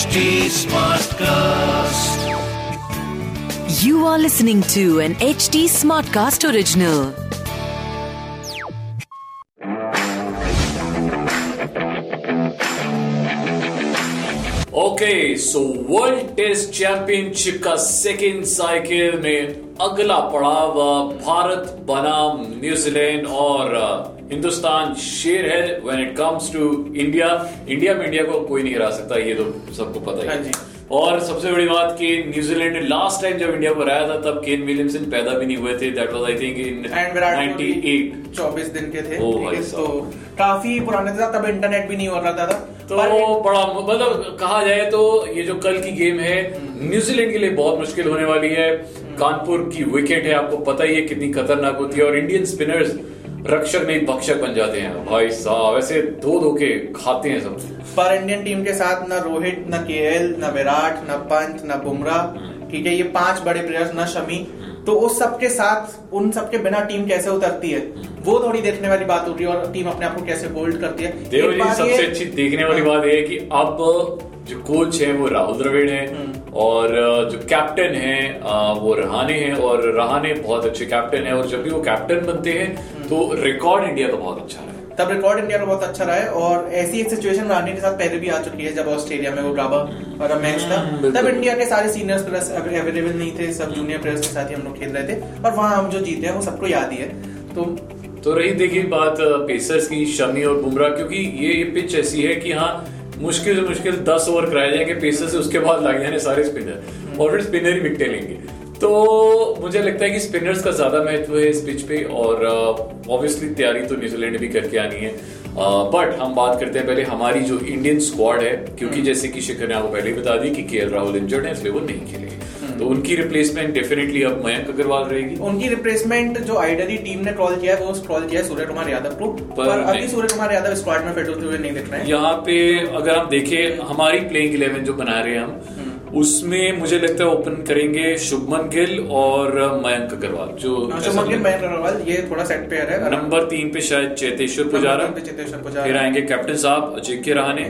HD Smartcast. You are listening to an HD Smartcast original. Okay so world test championship का second cycle में अगला पड़ाव भारत बनाम New Zealand और हिंदुस्तान शेर है when it comes to India India में इंडिया को कोई नहीं हरा सकता ये तो सबको पता ही हाँ। जी। और सबसे बड़ी बात कि न्यूजीलैंड ने लास्ट टाइम जब इंडिया को हराया था तब केन विलियमसन पैदा भी नहीं हुए थे that was I think in 98 चौबीस दिन के थे साहब। तो काफ़ी पुराने था तब इंटरनेट भी नहीं हो रहा था तो बड़ा मतलब कहा जाए तो ये जो कल की गेम है न्यूजीलैंड के लिए बहुत मुश्किल होने वाली है। कानपुर की विकेट है आपको पता ही है कितनी खतरनाक होती है। और इंडियन स्पिनर्स रक्षक नहीं भक्षक बन जाते हैं। भाई साहब ऐसे धो धो के खाते हैं सब। पर इंडियन टीम के साथ न रोहित न केएल न विराट न पंत न बुमराह ठीक है ये पाँच बड़े प्लेयर्स न शमी। तो उस सबके साथ उन सबके बिना टीम कैसे उतरती है? वो थोड़ी देखने वाली बात होती है और टीम अपने आप को कैसे होल्ड करती है। देव एक जी सबसे अच्छी देखने वाली बात यह है कि अब जो कोच है वो राहुल द्रविड़ है। और जो कैप्टन है वो रहाने हैं और रहाने बहुत अच्छे कैप्टन है और जब भी वो कैप्टन बनते हैं तो रिकॉर्ड इंडिया का बहुत अच्छा रहा है। तब रिकॉर्ड इंडिया का बहुत अच्छा रहा है और ऐसी एक सिचुएशन रानी के साथ पहले भी आ चुकी है जब ऑस्ट्रेलिया में वो ड्राबा और मैच था। हम्म, तब इंडिया के सारे सीनियर प्लेयर्स अवेलेबल नहीं थे सब जूनियर प्लेयर्स के साथ ही हम लोग खेल रहे थे और वहाँ हम जो जीते हैं वो सबको याद ही है। तो तो रही देखिए बात पेसर्स की शमी और बुमराह क्योंकि ये पिच ऐसी है कि हाँ मुश्किल से मुश्किल दस ओवर कराए जाएँगे पेसर से उसके बाद लागे जाने सारे स्पिनर और फिर स्पिनर ही विकटे लेंगे। तो मुझे लगता है कि स्पिनर्स का ज़्यादा महत्व है इस पिच पे और ऑब्वियसली तैयारी तो न्यूजीलैंड भी करके आनी है। बट हम बात करते हैं पहले हमारी जो इंडियन स्क्वाड है क्योंकि जैसे कि शिखर ने आपको पहले ही बता दी कि के राहुल इंजर्ड है इसलिए वो नहीं खेलेंगे। तो उनकी रिप्लेसमेंट डेफिनेटली अब मयंक अग्रवाल रहेगी। उनकी रिप्लेसमेंट जो आइडली टीम ने क्रॉल किया है वो क्रॉल किया है सूर्य कुमार यादव को। पर पर अभी सूर्य कुमार यादव स्क्वाड में फिट होते हुए नहीं दिख रहे हैं। यहाँ पे अगर हम देखें हमारी प्लेइंग इलेवन जो बना रहे हैं हम उसमें मुझे लगता है ओपन करेंगे शुभमन गिल और मयंक अग्रवाल जो हाँ, शुभमन गिल मयंक अग्रवाल ये थोड़ा सेट पेयर है। नंबर तीन पे शायद चेतेश्वर पुजारा। फिर आएँगे कैप्टन साहब अजिंक्य रहाने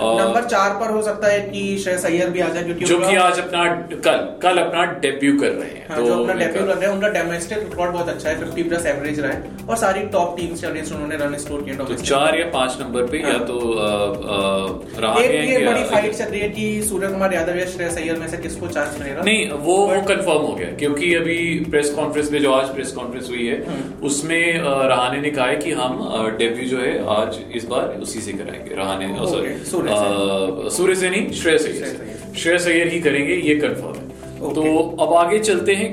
नंबर चार पर हो सकता है कि श्रेयस अय्यर भी आ जाए क्योंकि जो कि आज अपना कल कल अपना डेब्यू कर रहे हैं हाँ, जो अपना डेब्यू कर रहे हैं उनका डोमेस्टिक रिकॉर्ड बहुत अच्छा है 50 प्लस एवरेज रहा है और सारी टॉप टीम्स के अगेंस्ट उन्होंने रन स्कोर किए तो चार या पाँच नंबर पे या हाँ। तो एक ये बड़ी फाइट चल रही है कि सूर्य कुमार यादव या श्रेयस अय्यर में से किसको चांस मिलेगा नहीं वो वो कंफर्म हो गया क्योंकि अभी प्रेस कॉन्फ्रेंस में जो आज प्रेस कॉन्फ्रेंस हुई है हम्म। उसमें रहाने ने कहा है कि हम डेब्यू जो है आज इस बार उसी से कराएँगे रहाने सॉरी सूर्य से नहीं श्रेयस अय्यर श्रेयस अय्यर। ही करेंगे ये कंफर्म है Okay. तो अब आगे चलते हैं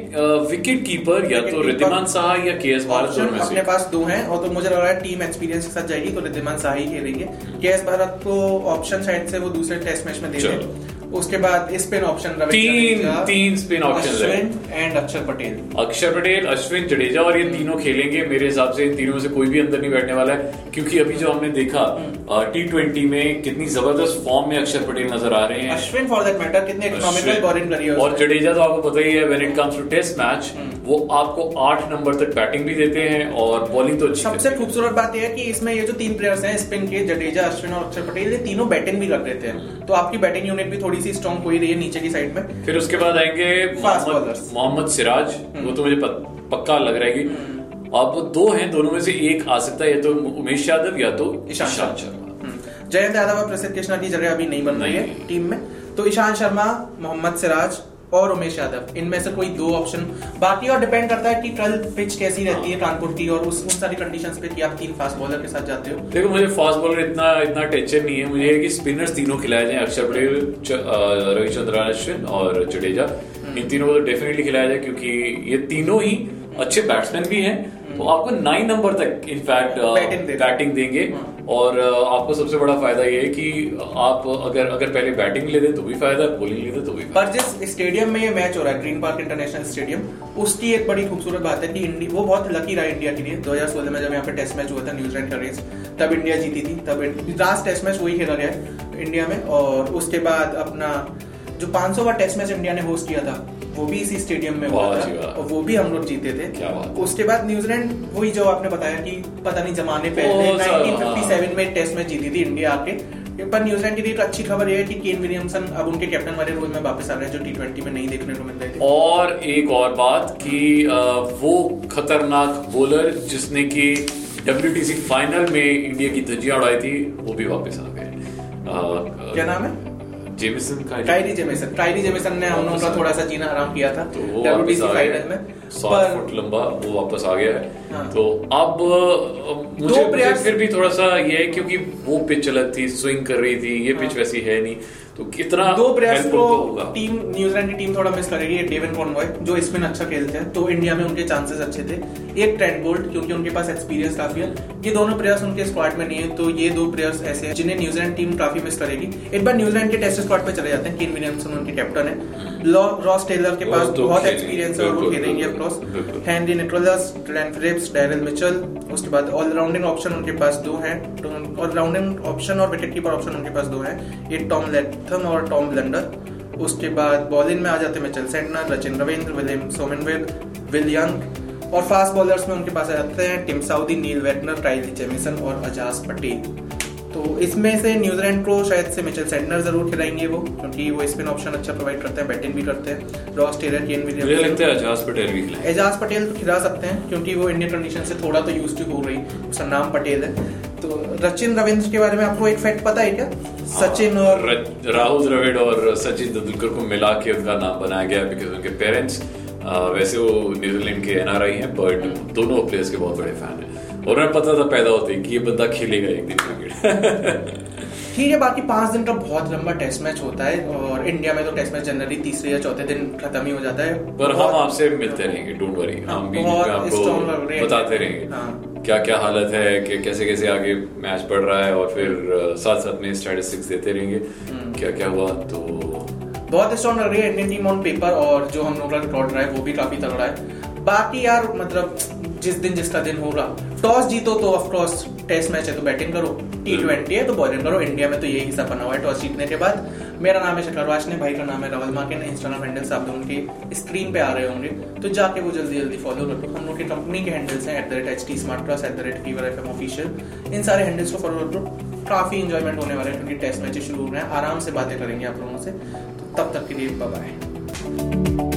विकेट कीपर या तो रिद्धिमान साहा या के एस भारत में अपने पास दो हैं और तो मुझे लग रहा है टीम एक्सपीरियंस के साथ जाएगी तो रिद्धिमान ही खेलेंगे के एस भारत को ऑप्शन साइड से वो दूसरे टेस्ट मैच में दे। उसके बाद स्पिन ऑप्शन तीन- तीन स्पिन ऑप्शन अश्विन एंड अक्षर पटेल। अक्षर पटेल अश्विन जडेजा और ये तीनों खेलेंगे। मेरे हिसाब से इन तीनों से कोई भी अंदर नहीं बैठने वाला है क्योंकि अभी जो हमने देखा टी ट्वेंटी में कितनी ज़बरदस्त फॉर्म में अक्षर पटेल नज़र आ रहे हैं। अश्विन फॉर दैट मैटर कितने और जडेजा तो आपको पता ही है when it comes to test match वो आपको आठ नंबर तक बैटिंग भी देते हैं और बॉलिंग तो अच्छी सबसे खूबसूरत बात यह है कि इसमें ये जो तीन प्लेयर्स हैं स्पिन के जडेजा अश्विन और अक्षर पटेल ये तीनों बैटिंग भी कर देते हैं। तो आपकी बैटिंग यूनिट भी थोड़ी सी स्ट्रॉन्ग हो ही रही है नीचे की साइड में। फिर उसके बाद आएँगे मोहम्मद सिराज। वो तो मुझे पक्का लग रहा है कि अब दो हैं दोनों में से एक आ सकता है या तो उमेश यादव या तो ईशांत ईशांत शर्मा। हम्म। जयंत यादव और प्रसिद्ध कृष्णा की जगह अभी नहीं बन रही है टीम में। तो ईशांत शर्मा मोहम्मद सिराज और उमेश यादव। इनमें से कोई दो ऑप्शन बाकी और डिपेंड करता है कि कल पिच कैसी रहती है कानपुर की और उस उन सारी कंडीशंस पे कि आप तीन फास्ट बॉलर के साथ जाते हो। देखो, मुझे फास्ट बॉलर इतना इतना टेंशन नहीं है। मुझे है कि स्पिनर्स तीनों खिलाए जाए, अक्षर पटेल रविचंद्र अश्विन और जडेजा। इन तीनों को तो डेफिनेटली खिलाया जाए क्योंकि ये तीनों ही अच्छे बैट्समैन भी हैं तो आपको नाइन नंबर तक इनफैक्ट बैटिंग देंगे। और आपको सबसे बड़ा फ़ायदा ये है कि आप अगर अगर पहले बैटिंग ले दें तो भी फ़ायदा बॉलिंग ले दें तो भी पर जिस स्टेडियम में ये मैच हो रहा है ग्रीन पार्क इंटरनेशनल स्टेडियम उसकी एक बड़ी खूबसूरत बात है कि इंडी वो बहुत लकी रहा इंडिया के लिए। 2016 में जब यहाँ पे टेस्ट मैच हुआ था न्यूजीलैंड का रेस तब इंडिया जीती थी। तब लास्ट टेस्ट मैच वही खेला गया इंडिया में। और उसके बाद अपना जो 500वां टेस्ट मैच इंडिया ने होस्ट किया था वो भी इसी स्टेडियम में हुआ था और वो भी हम लोग जीते थे। क्या बात उसके बाद न्यूजीलैंड वही जो आपने बताया कि पता नहीं जमाने पहले ओ, 1957 में टेस्ट मैच जीती थी इंडिया आके। पर न्यूजीलैंड के लिए एक अच्छी खबर है कि केन विलियमसन अब उनके कैप्टन वाले रोल में वापस आ रहे हैं जो टी ट्वेंटी में नहीं देखने को मिल रहे थे। और एक और बात कि वो खतरनाक बॉलर जिसने कि डब्ल्यू फाइनल में इंडिया की धज्जियाँ उड़ाई थी वो भी वापस आ गए। क्या नाम है? जेमिसन का कायरी जेमिसन टायरी जेमिसन ने उनका थोड़ा सा जीना आराम किया था तो वो वापस आ गया। में। सात फुट लंबा वो वापस आ गया है। हाँ। तो अब मुझे, मुझे फिर भी थोड़ा सा ये है क्योंकि वो पिच अलग थी स्विंग कर रही थी ये पिच वैसी है नहीं। तो कितना। दो प्लेयर्स को तो टीम न्यूजीलैंड की टीम थोड़ा मिस करेगी डेविन कॉनवॉय जो स्पिन अच्छा खेलते हैं तो इंडिया में उनके चांसेस अच्छे थे। एक ट्रेंड बोल्ट क्योंकि उनके पास एक्सपीरियंस काफ़ी है। ये दोनों प्लेयर्स उनके स्क्वाड में नहीं है तो ये दो प्लेयर्स ऐसे हैं जिन्हें न्यूजीलैंड टीम काफ़ी मिस करेगी। एक बार न्यूजीलैंड के टेस्ट स्क्वाड पे चले जाते हैं किन विलियमसन उनके कैप्टन है। रॉस टेलर के पास तो बहुत एक्सपीरियंस है और वो खेलेंगे बिल्कुल। Handy Nicholls Glenn Phillips Daryl Mitchell उसके बाद ऑलराउंडिंग ऑप्शन उनके पास दो हैं। ऑलराउंडिंग ऑप्शन और विकेट कीपर ऑप्शन उनके पास दो हैं। एक टॉम लेथम और टॉम ब्लंडर उसके बाद बॉलिंग में आ जाते हैं Mitchell Santner Rachin Ravindra William Somerville Will Young और फास्ट बॉलर्स में उनके पास आ जाते हैं Tim Southee Neil Wagner Kyle Jamieson और अजाज पटेल तो इसमें से न्यूजीलैंड को शायद से मिचेल सेंटनर ज़रूर खिलाएँगे वो क्योंकि वो स्पिन ऑप्शन अच्छा प्रोवाइड करते हैं बैटिंग भी करते हैं। रॉस टेलर केन मुझे विलियम्स लगता है अजाज पटेल भी खिलाए एजाज पटेल तो खिला सकते हैं क्योंकि वो इंडियन कंडीशन से थोड़ा तो यूज़ हो रही। उसका नाम पटेल है। तो रचिन रविंद्र के बारे में आपको एक फैक्ट पता है क्या? सचिन और राहुल द्रविड़ और सचिन तेंदुलकर को मिला के उनका नाम बनाया गया बिकॉज़ उनके पेरेंट्स वैसे वो न्यूजीलैंड के एनआरआई हैं बट दोनों प्लेयर्स के बहुत बड़े फ़ैन हैं। और उन्हें पता था पैदा होते ही कि ये बंदा खेलेगा एक दिन। ठीक है बाकी पाँच दिन का बहुत लंबा टेस्ट मैच होता है और इंडिया में तो टेस्ट मैच जनरली तीसरे या चौथे दिन खत्म ही हो जाता है। पर हम आपसे मिलते रहेंगे डोंट वरी हम बीच बहुत में strong लग आपको बताते रहेंगे। हाँ। क्या क्या हालत है कि कैसे कैसे आगे मैच बढ़ रहा है और फिर साथ साथ में स्टैटिस्टिक्स देते रहेंगे। हम्म। क्या क्या हुआ तो बहुत स्ट्रॉन्ग लग रही है इंडियन टीम ऑन पेपर और जो हम लोग का रिकॉर्ड रहा है वो भी काफ़ी तगड़ा है। बाकी यार मतलब जिस दिन जिसका दिन होगा। टॉस जीतो तो ऑफ़ कोर्स टेस्ट मैच है तो बैटिंग करो। टी ट्वेंटी है तो बॉलिंग करो। इंडिया में तो यही हिस्सा बना हुआ है टॉस जीतने के बाद। मेरा नाम है शकर वाशने भाई का नाम है राहुल मार्किन इंस्टाग्राम हैंडल्स आप लोगों के स्क्रीन पे आ रहे होंगे। तो जाके वो जल्दी जल्दी फॉलो कर हम लोग की कंपनी के हैंडल्स हैं at the rate H T smart plus at the rate fever F M official इन सारे हैंडल्स को फॉलो कर काफ़ी इंजॉयमेंट होने वाला है क्योंकि टेस्ट मैचेस शुरू हो रहे हैं। आराम से बातें करेंगे आप लोगों से। तो तब तक के लिए bye